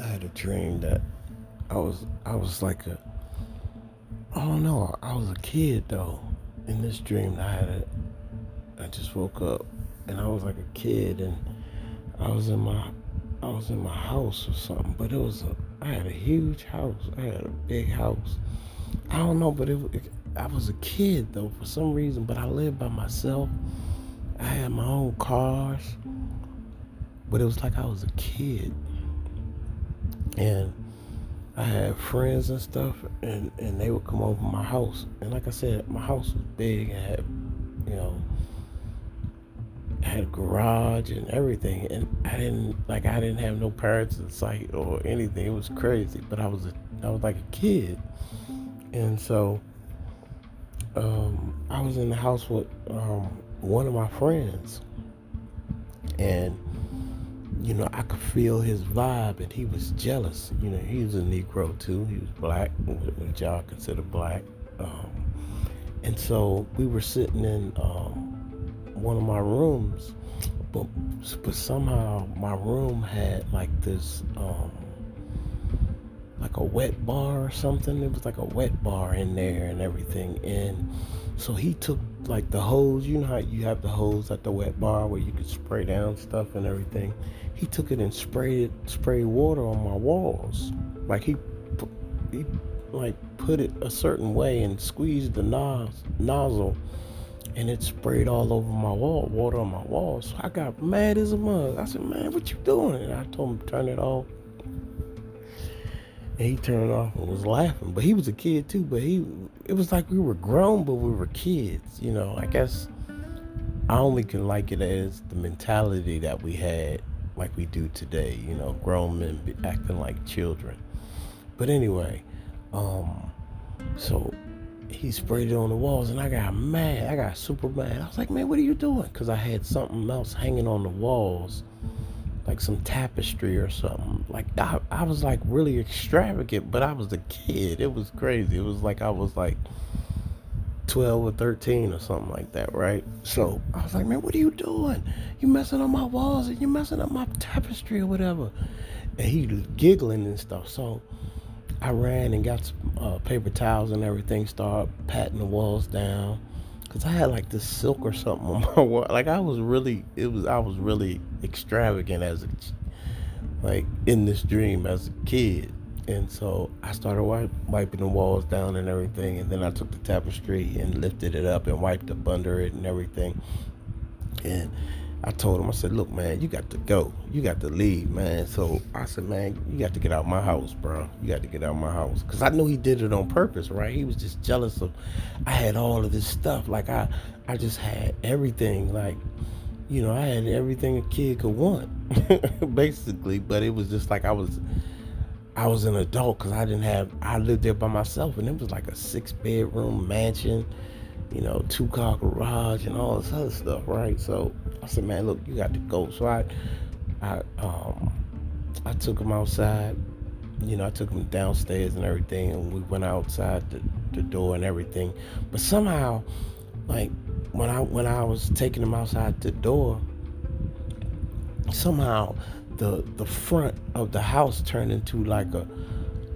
I had a dream that I was I was like a I don't know I was a kid though. In this dream I had a I just woke up and I was like a kid and I was in my I was in my house or something but it was a I had a huge house. I had a big house. I don't know but it, it I was a kid though for some reason but I lived by myself. I had my own cars but it was like I was a kid and I had friends and stuff, and, and they would come over my house. And like I said, my house was big and had, you know, had a garage and everything. And I didn't like I didn't have no parents in sight or anything. It was crazy, but I was a, I was like a kid, and so um, I was in the house with um, one of my friends, and you know, I could feel his vibe, and he was jealous. You know, he was a Negro too. He was black, which y'all consider black. Um, and so we were sitting in um, one of my rooms, but but somehow my room had like this, um, like a wet bar or something. It was like a wet bar in there and everything, and so he took like the hose. You know how you have the hose at the wet bar where you could spray down stuff and everything. He took it and sprayed it, sprayed water on my walls. Like he, he like put it a certain way and squeezed the nos- nozzle, and it sprayed all over my wall, water on my walls. So I got mad as a mug. I said, "Man, what you doing?" And I told him turn it off. And he turned it off and was laughing. But he was a kid too. But he, it was like we were grown, but we were kids. You know, I guess I only can like it as the mentality that we had, like we do today. You know, grown men acting like children. But anyway, um, so he sprayed it on the walls, and I got mad. I got super mad. I was like, man, what are you doing? Because I had something else hanging on the walls like some tapestry or something. Like I, I was like really extravagant, but I was a kid. It was crazy. It was like I was like 12 or 13 or something like that, right? So I was like, man, what are you doing? You messing up my walls and you messing up my tapestry or whatever. And he was giggling and stuff. So I ran and got some uh, paper towels and everything, started patting the walls down Cause I had like this silk or something on my wall. Like I was really, it was I was really extravagant as a, like in this dream as a kid. And so I started wipe, wiping the walls down and everything. And then I took the tapestry and lifted it up and wiped up under it and everything. And I told him, I said, look, man, you got to go. You got to leave, man. So I said, man, you got to get out my house, bro. You got to get out my house. Because I knew he did it on purpose, right? He was just jealous of, I had all of this stuff. Like, I, I just had everything. Like, you know, I had everything a kid could want, basically. But it was just like I was, I was an adult because I didn't have, I lived there by myself. And it was like a six bedroom mansion you know, two car garage and all this other stuff, right? So I said, man, look, you got to go. So I, I, um, I took him outside. You know, I took him downstairs and everything, and we went outside the, the door and everything. But somehow, like when I when I was taking him outside the door, somehow the the front of the house turned into like a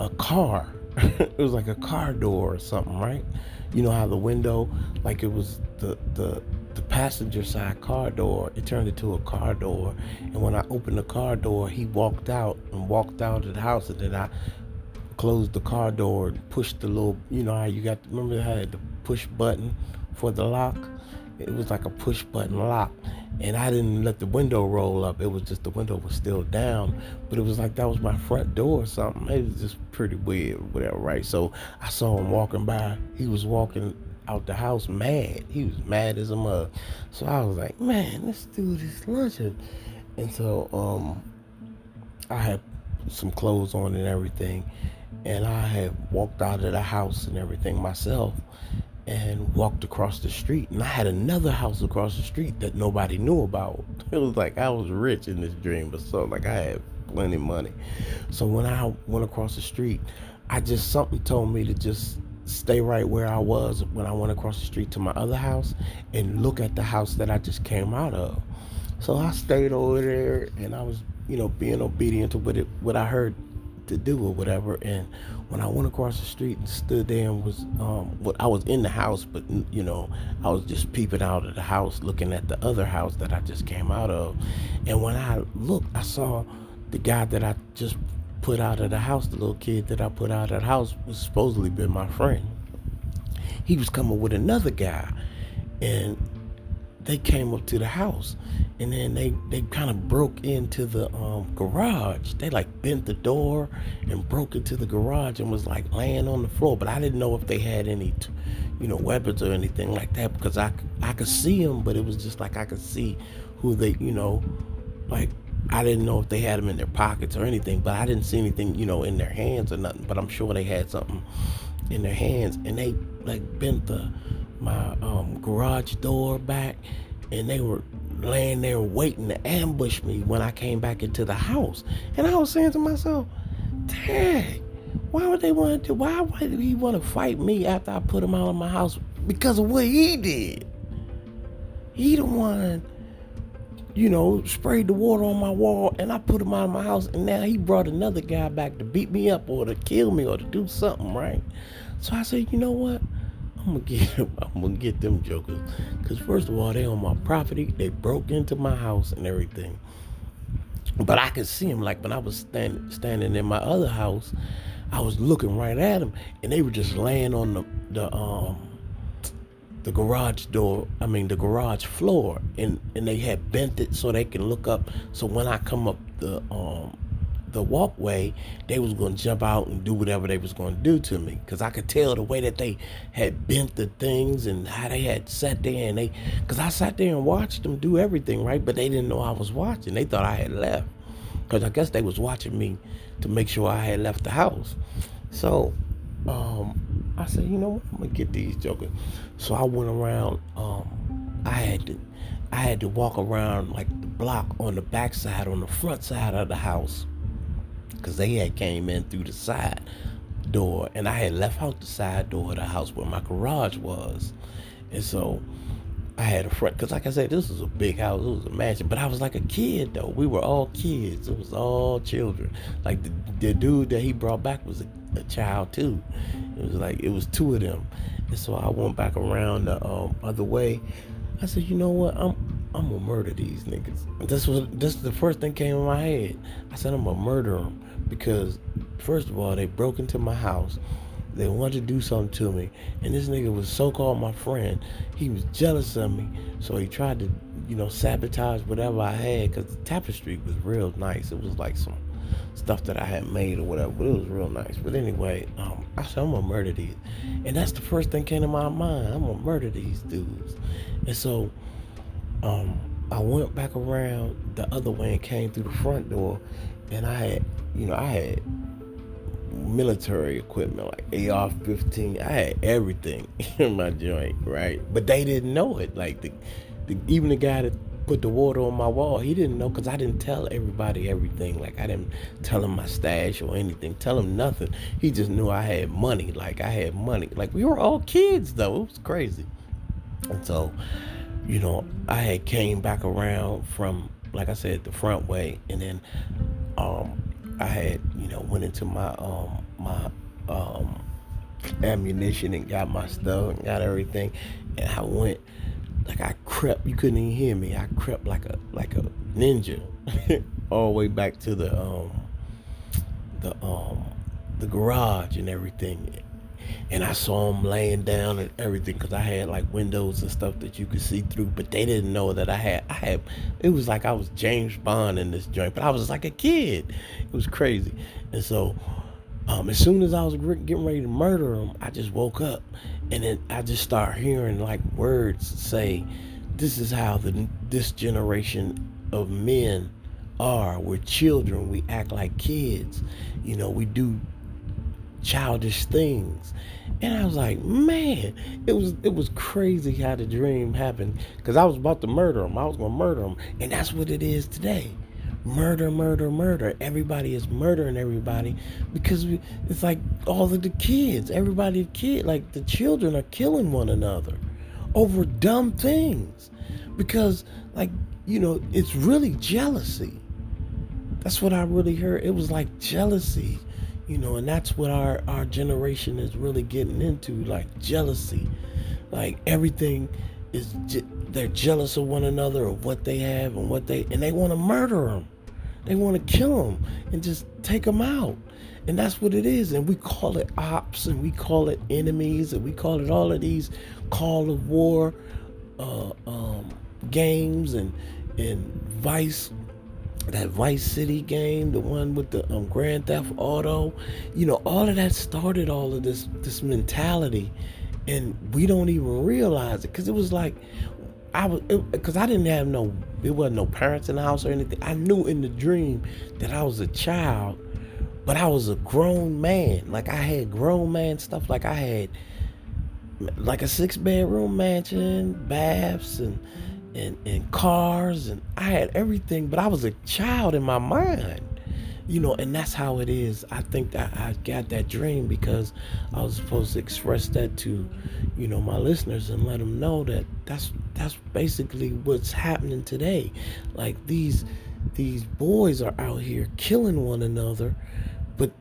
a car. it was like a car door or something, right? You know how the window, like it was the the the passenger side car door, it turned into a car door. And when I opened the car door, he walked out and walked out of the house, and then I closed the car door and pushed the little, you know how you got, remember how the push button for the lock? It was like a push button lock and I didn't let the window roll up. It was just the window was still down, but it was like that was my front door or something. It was just pretty weird, whatever, right? So I saw him walking by. He was walking out the house mad. He was mad as a mug. So I was like, man, let's do this luncheon. And so um, I had some clothes on and everything, and I had walked out of the house and everything myself and walked across the street and I had another house across the street that nobody knew about. It was like I was rich in this dream, but so like I had plenty of money. So when I went across the street, I just something told me to just stay right where I was when I went across the street to my other house and look at the house that I just came out of. So I stayed over there and I was, you know, being obedient to what it what I heard to do or whatever. And when I went across the street and stood there and was, um, well, I was in the house, but you know, I was just peeping out of the house, looking at the other house that I just came out of. And when I looked, I saw the guy that I just put out of the house, the little kid that I put out of the house, was supposedly been my friend. He was coming with another guy, and they came up to the house and then they they kind of broke into the um, garage. They like bent the door and broke into the garage and was like laying on the floor but i didn't know if they had any you know weapons or anything like that because i i could see them but it was just like i could see who they you know like i didn't know if they had them in their pockets or anything but i didn't see anything you know in their hands or nothing but i'm sure they had something in their hands and they like bent the my um, garage door back, and they were laying there waiting to ambush me when I came back into the house. And I was saying to myself, dang, why would they want to? Why would he want to fight me after I put him out of my house because of what he did? He the one, you know, sprayed the water on my wall, and I put him out of my house, and now he brought another guy back to beat me up or to kill me or to do something, right? So I said, you know what? I'm gonna get I'm gonna get them jokers. Cause first of all, they on my property. They broke into my house and everything. But I could see them like when I was standing standing in my other house, I was looking right at them, and they were just laying on the the um the garage door. I mean the garage floor, and and they had bent it so they can look up. So when I come up the um the walkway, they was gonna jump out and do whatever they was gonna do to me. Cause I could tell the way that they had bent the things and how they had sat there and they, cause I sat there and watched them do everything right, but they didn't know I was watching. They thought I had left, cause I guess they was watching me to make sure I had left the house. So, um, I said, you know what, I'm gonna get these jokers. So I went around. Um, I had to, I had to walk around like the block on the back side, on the front side of the house because they had came in through the side door and I had left out the side door of the house where my garage was. And so I had a front because like I said, this was a big house, it was a mansion. But I was like a kid though. We were all kids. It was all children. Like the, the dude that he brought back was a, a, child too. It was like it was two of them. And so I went back around the um, other way. I said, you know what? I'm I'm gonna murder these niggas. This was this the first thing came in my head. I said I'm gonna murder them because first of all they broke into my house they wanted to do something to me and this nigga was so-called my friend he was jealous of me so he tried to you know sabotage whatever i had because the tapestry was real nice it was like some stuff that i had made or whatever but it was real nice but anyway um, i said i'm gonna murder these and that's the first thing came to my mind i'm gonna murder these dudes and so um, i went back around the other way and came through the front door and I had, you know, I had military equipment like AR-15. I had everything in my joint, right? But they didn't know it. Like the, the even the guy that put the water on my wall, he didn't know because I didn't tell everybody everything. Like I didn't tell him my stash or anything. Tell him nothing. He just knew I had money. Like I had money. Like we were all kids though. It was crazy. And so, you know, I had came back around from like I said, the front way, and then um, I had, you know, went into my um, my um, ammunition and got my stuff and got everything, and I went like I crept. You couldn't even hear me. I crept like a like a ninja all the way back to the um the um the garage and everything and I saw them laying down and everything because I had like windows and stuff that you could see through, but they didn't know that I had. I had. It was like I was James Bond in this joint, but I was like a kid. It was crazy, and so. Um, as soon as I was getting ready to murder them, I just woke up, and then I just start hearing like words say, "This is how the this generation of men are. We're children. We act like kids. You know, we do childish things. And I was like, man, it was it was crazy how the dream happened because I was about to murder him. I was gonna murder him, and that's what it is today. Murder, murder, murder. Everybody is murdering everybody because we, it's like all of the kids, everybody, kid, like the children are killing one another over dumb things because, like, you know, it's really jealousy. That's what I really heard. It was like jealousy You know, and that's what our, our generation is really getting into like jealousy. Like everything is, je- they're jealous of one another, of what they have and what they, and they want to murder them. They want to kill them and just take them out. And that's what it is. And we call it ops and we call it enemies and we call it all of these call of war uh, um, games and, and Vice that Vice City game, the one with the um, Grand Theft Auto, you know, all of that started all of this this mentality, and we don't even realize it because it was like I was because I didn't have no it wasn't no parents in the house or anything. I knew in the dream that I was a child, but I was a grown man. Like I had grown man stuff. Like I had like a six bedroom mansion, baths, and and, and cars and I had everything, but I was a child in my mind. You know, and that's how it is. I think that I got that dream because I was supposed to express that to, you know, my listeners and let them know that that's that's basically what's happening today. Like these these boys are out here killing one another, but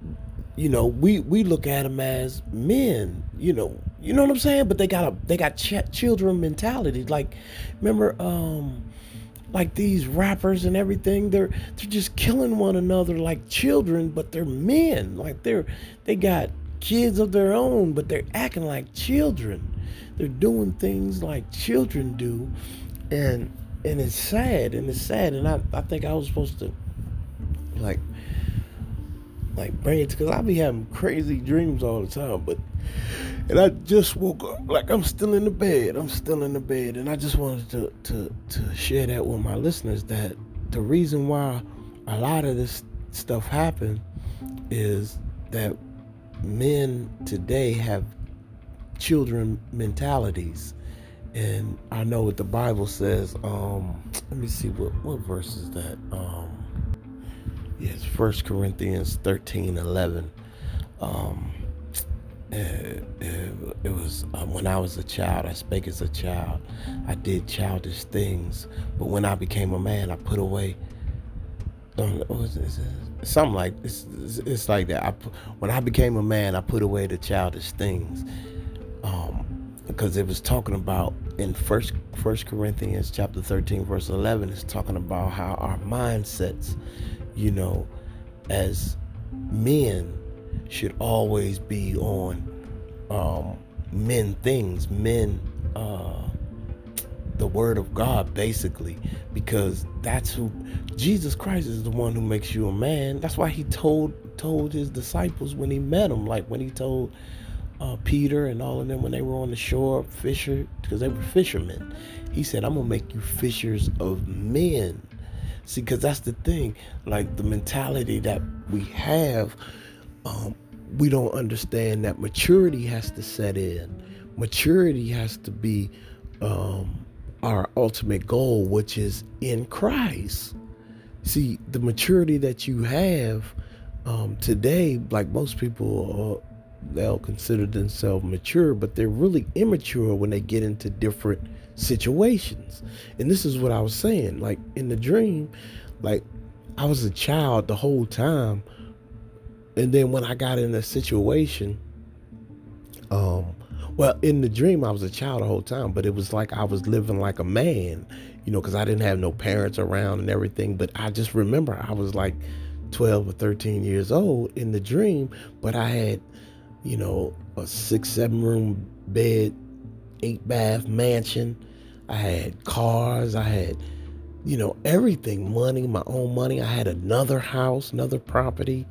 you know, we we look at them as men. You know, you know what I'm saying? But they got a they got ch- children mentality. Like, remember, um, like these rappers and everything. They're they're just killing one another like children, but they're men. Like they're they got kids of their own, but they're acting like children. They're doing things like children do, and and it's sad and it's sad. And I I think I was supposed to like like it because I be having crazy dreams all the time, but and I just woke up like I'm still in the bed. I'm still in the bed, and I just wanted to to to share that with my listeners that the reason why a lot of this stuff happened is that men today have children mentalities. And I know what the Bible says. Um, let me see what what verse is that. Um, yes, First Corinthians thirteen eleven. Um, it, it, it was um, when I was a child, I spake as a child. I did childish things. But when I became a man, I put away. Um, something like it's, it's like that. I, when I became a man, I put away the childish things, um, because it was talking about in first First Corinthians chapter thirteen verse eleven. It's talking about how our mindsets, you know, as men should always be on um, men things, men, uh, the word of God, basically, because that's who Jesus Christ is the one who makes you a man. That's why he told told his disciples when he met them, like when he told uh, Peter and all of them when they were on the shore, fisher, because they were fishermen. He said, "I'm gonna make you fishers of men." See, because that's the thing, like the mentality that we have. Um, we don't understand that maturity has to set in. Maturity has to be um, our ultimate goal, which is in Christ. See, the maturity that you have um, today, like most people, they'll consider themselves mature, but they're really immature when they get into different situations. And this is what I was saying. Like in the dream, like I was a child the whole time and then when I got in a situation, um, well, in the dream I was a child the whole time, but it was like I was living like a man, you know, because I didn't have no parents around and everything. But I just remember I was like 12 or 13 years old in the dream, but I had, you know, a six, seven room bed, eight bath mansion. I had cars. I had, you know, everything money, my own money. I had another house, another property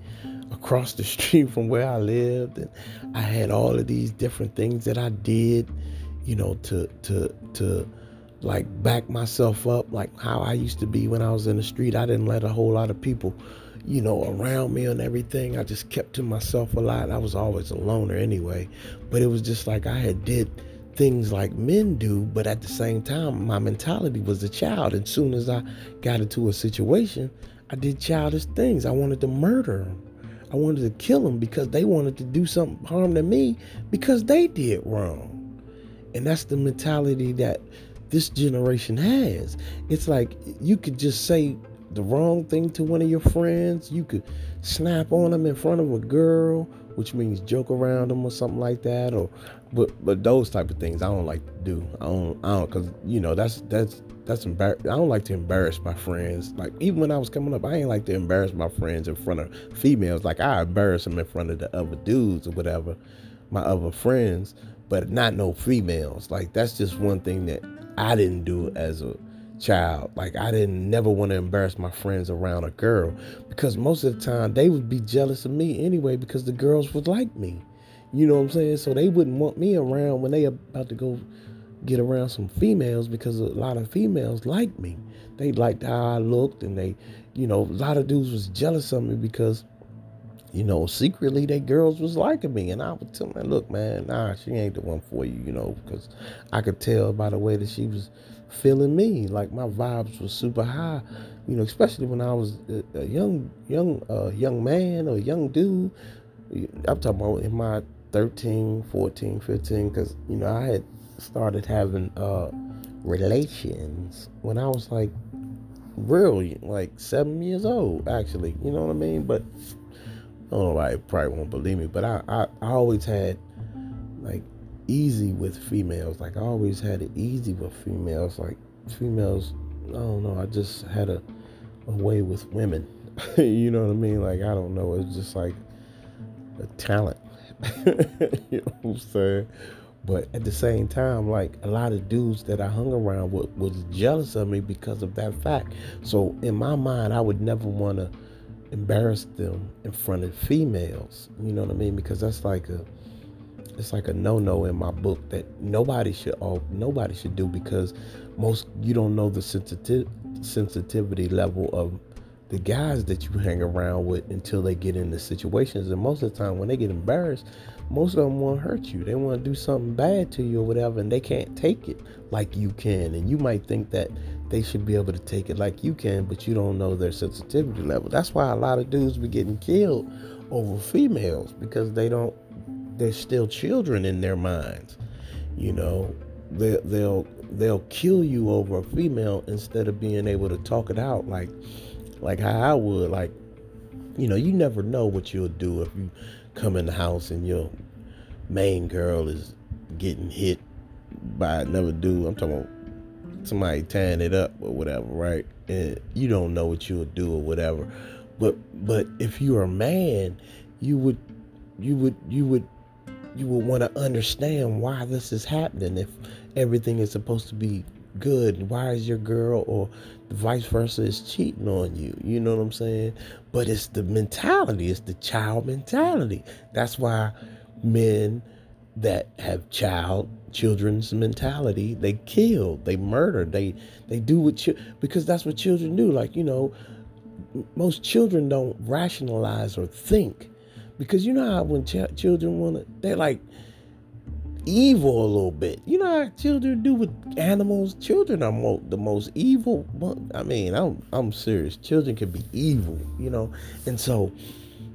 across the street from where I lived and I had all of these different things that I did, you know, to to to like back myself up like how I used to be when I was in the street. I didn't let a whole lot of people, you know, around me and everything. I just kept to myself a lot. I was always a loner anyway, but it was just like I had did things like men do, but at the same time my mentality was a child. And as soon as I got into a situation, I did childish things. I wanted to murder him. I wanted to kill them because they wanted to do something harm to me because they did wrong. And that's the mentality that this generation has. It's like you could just say the wrong thing to one of your friends. You could snap on them in front of a girl, which means joke around them or something like that. Or, but but those type of things I don't like to do. I don't I don't because you know that's that's that's embar- I don't like to embarrass my friends. Like even when I was coming up, I ain't like to embarrass my friends in front of females. Like I embarrass them in front of the other dudes or whatever, my other friends, but not no females. Like that's just one thing that I didn't do as a child. Like I didn't never want to embarrass my friends around a girl because most of the time they would be jealous of me anyway because the girls would like me. You know what I'm saying? So they wouldn't want me around when they about to go get around some females because a lot of females liked me. They liked how I looked and they, you know, a lot of dudes was jealous of me because, you know, secretly they girls was liking me. And I would tell them, look, man, nah, she ain't the one for you, you know, because I could tell by the way that she was feeling me. Like my vibes were super high, you know, especially when I was a, young, young, uh, young man or young dude. I'm talking about in my 13, 14, 15, because, you know, I had started having uh, relations when I was like really like seven years old, actually. You know what I mean? But I don't know why probably won't believe me, but I, I, I always had like easy with females. Like I always had it easy with females. Like females, I don't know. I just had a, a way with women. you know what I mean? Like I don't know. It's just like a talent. you know what I'm saying? But at the same time, like a lot of dudes that I hung around with was jealous of me because of that fact. So in my mind, I would never want to embarrass them in front of females. You know what I mean? Because that's like a it's like a no-no in my book that nobody should all nobody should do because most you don't know the sensitive sensitivity level of the guys that you hang around with until they get into situations and most of the time when they get embarrassed most of them want to hurt you. They want to do something bad to you or whatever, and they can't take it like you can. And you might think that they should be able to take it like you can, but you don't know their sensitivity level. That's why a lot of dudes be getting killed over females because they don't. They're still children in their minds. You know, they, they'll they'll kill you over a female instead of being able to talk it out like like how I would. Like, you know, you never know what you'll do if you come in the house and your main girl is getting hit by another dude. I'm talking about somebody tying it up or whatever, right? And you don't know what you'll do or whatever. But but if you're a man, you would you would you would you would want to understand why this is happening if everything is supposed to be good. Why is your girl or vice versa is cheating on you? You know what i'm saying? But it's the mentality it's the child mentality. That's why men that have child children's mentality they kill they murder they they do what chi- because that's what children do. Like you know most children don't rationalize or think because you know how when ch- children want to they're like evil a little bit. You know how children do with animals. Children are mo- the most evil. I mean, I'm I'm serious. Children can be evil, you know. And so,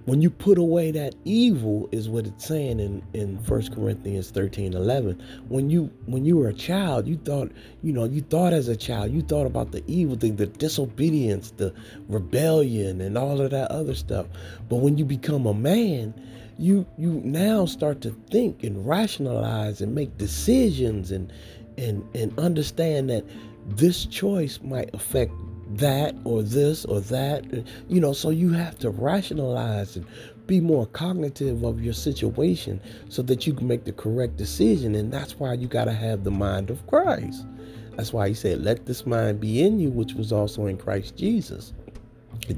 when you put away that evil, is what it's saying in in First Corinthians 13, 11. When you when you were a child, you thought, you know, you thought as a child, you thought about the evil thing, the disobedience, the rebellion, and all of that other stuff. But when you become a man you you now start to think and rationalize and make decisions and and and understand that this choice might affect that or this or that you know so you have to rationalize and be more cognitive of your situation so that you can make the correct decision and that's why you got to have the mind of Christ. That's why he said let this mind be in you which was also in Christ Jesus.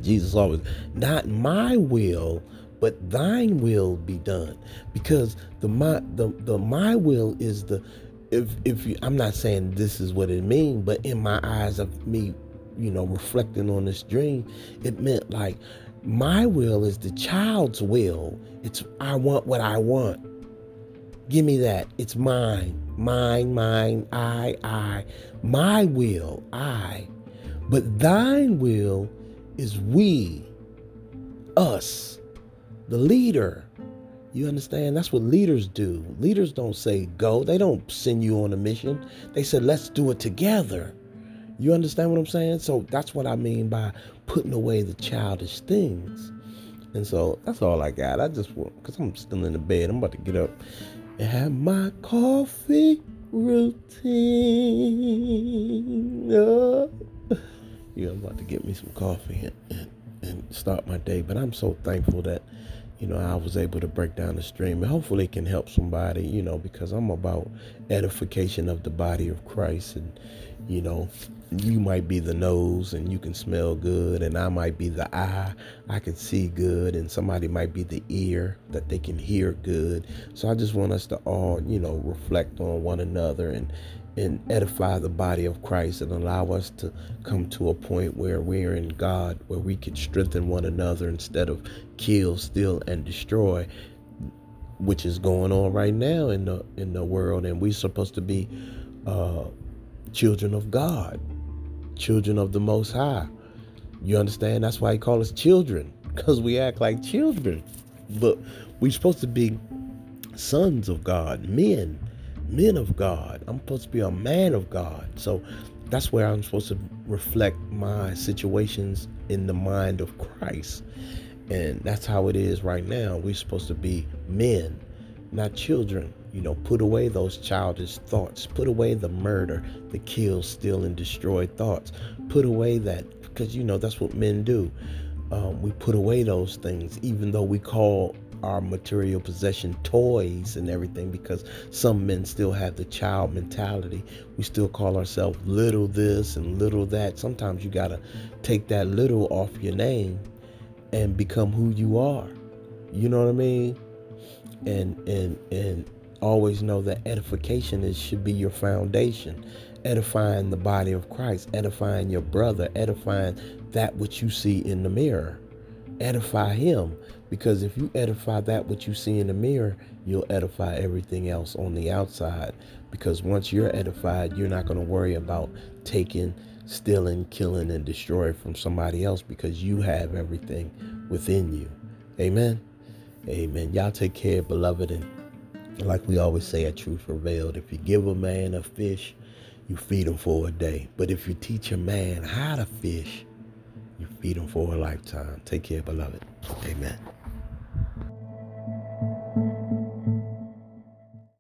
Jesus always not my will but thine will be done. Because the my the, the my will is the if if you, I'm not saying this is what it means but in my eyes of me you know reflecting on this dream it meant like my will is the child's will it's I want what I want give me that it's mine mine mine I I my will I but thine will is we us the leader. You understand? That's what leaders do. Leaders don't say go. They don't send you on a mission. They said let's do it together. You understand what I'm saying? So that's what I mean by putting away the childish things. And so that's all I got. I just want, because I'm still in the bed, I'm about to get up and have my coffee routine. Oh. Yeah, I'm about to get me some coffee and, and, and start my day. But I'm so thankful that you know, I was able to break down the stream. And hopefully it can help somebody, you know, because I'm about edification of the body of Christ. And, you know, you might be the nose and you can smell good, and I might be the eye, I can see good, and somebody might be the ear that they can hear good. So I just want us to all, you know, reflect on one another and and edify the body of Christ and allow us to come to a point where we're in God, where we can strengthen one another instead of kill, steal, and destroy, which is going on right now in the in the world. And we're supposed to be uh, children of God, children of the Most High. You understand? That's why he call us children, because we act like children. But we're supposed to be sons of God, men men of God. I'm supposed to be a man of God. So that's where I'm supposed to reflect my situations in the mind of Christ. And that's how it is right now. We're supposed to be men, not children. You know, put away those childish thoughts. Put away the murder, the kill, steal, and destroy thoughts. Put away that, because, you know, that's what men do. Um, we put away those things, even though we call our material possession toys and everything because some men still have the child mentality. We still call ourselves little this and little that. Sometimes you got to take that little off your name and become who you are. You know what I mean? And and and always know that edification is should be your foundation. Edifying the body of Christ, edifying your brother, edifying that which you see in the mirror. Edify him because if you edify that what you see in the mirror, you'll edify everything else on the outside. Because once you're edified, you're not going to worry about taking, stealing, killing, and destroying from somebody else because you have everything within you. Amen. Amen. Y'all take care, beloved. And like we always say at Truth Revealed, if you give a man a fish, you feed him for a day. But if you teach a man how to fish, you feed him for a lifetime. Take care, beloved. Amen.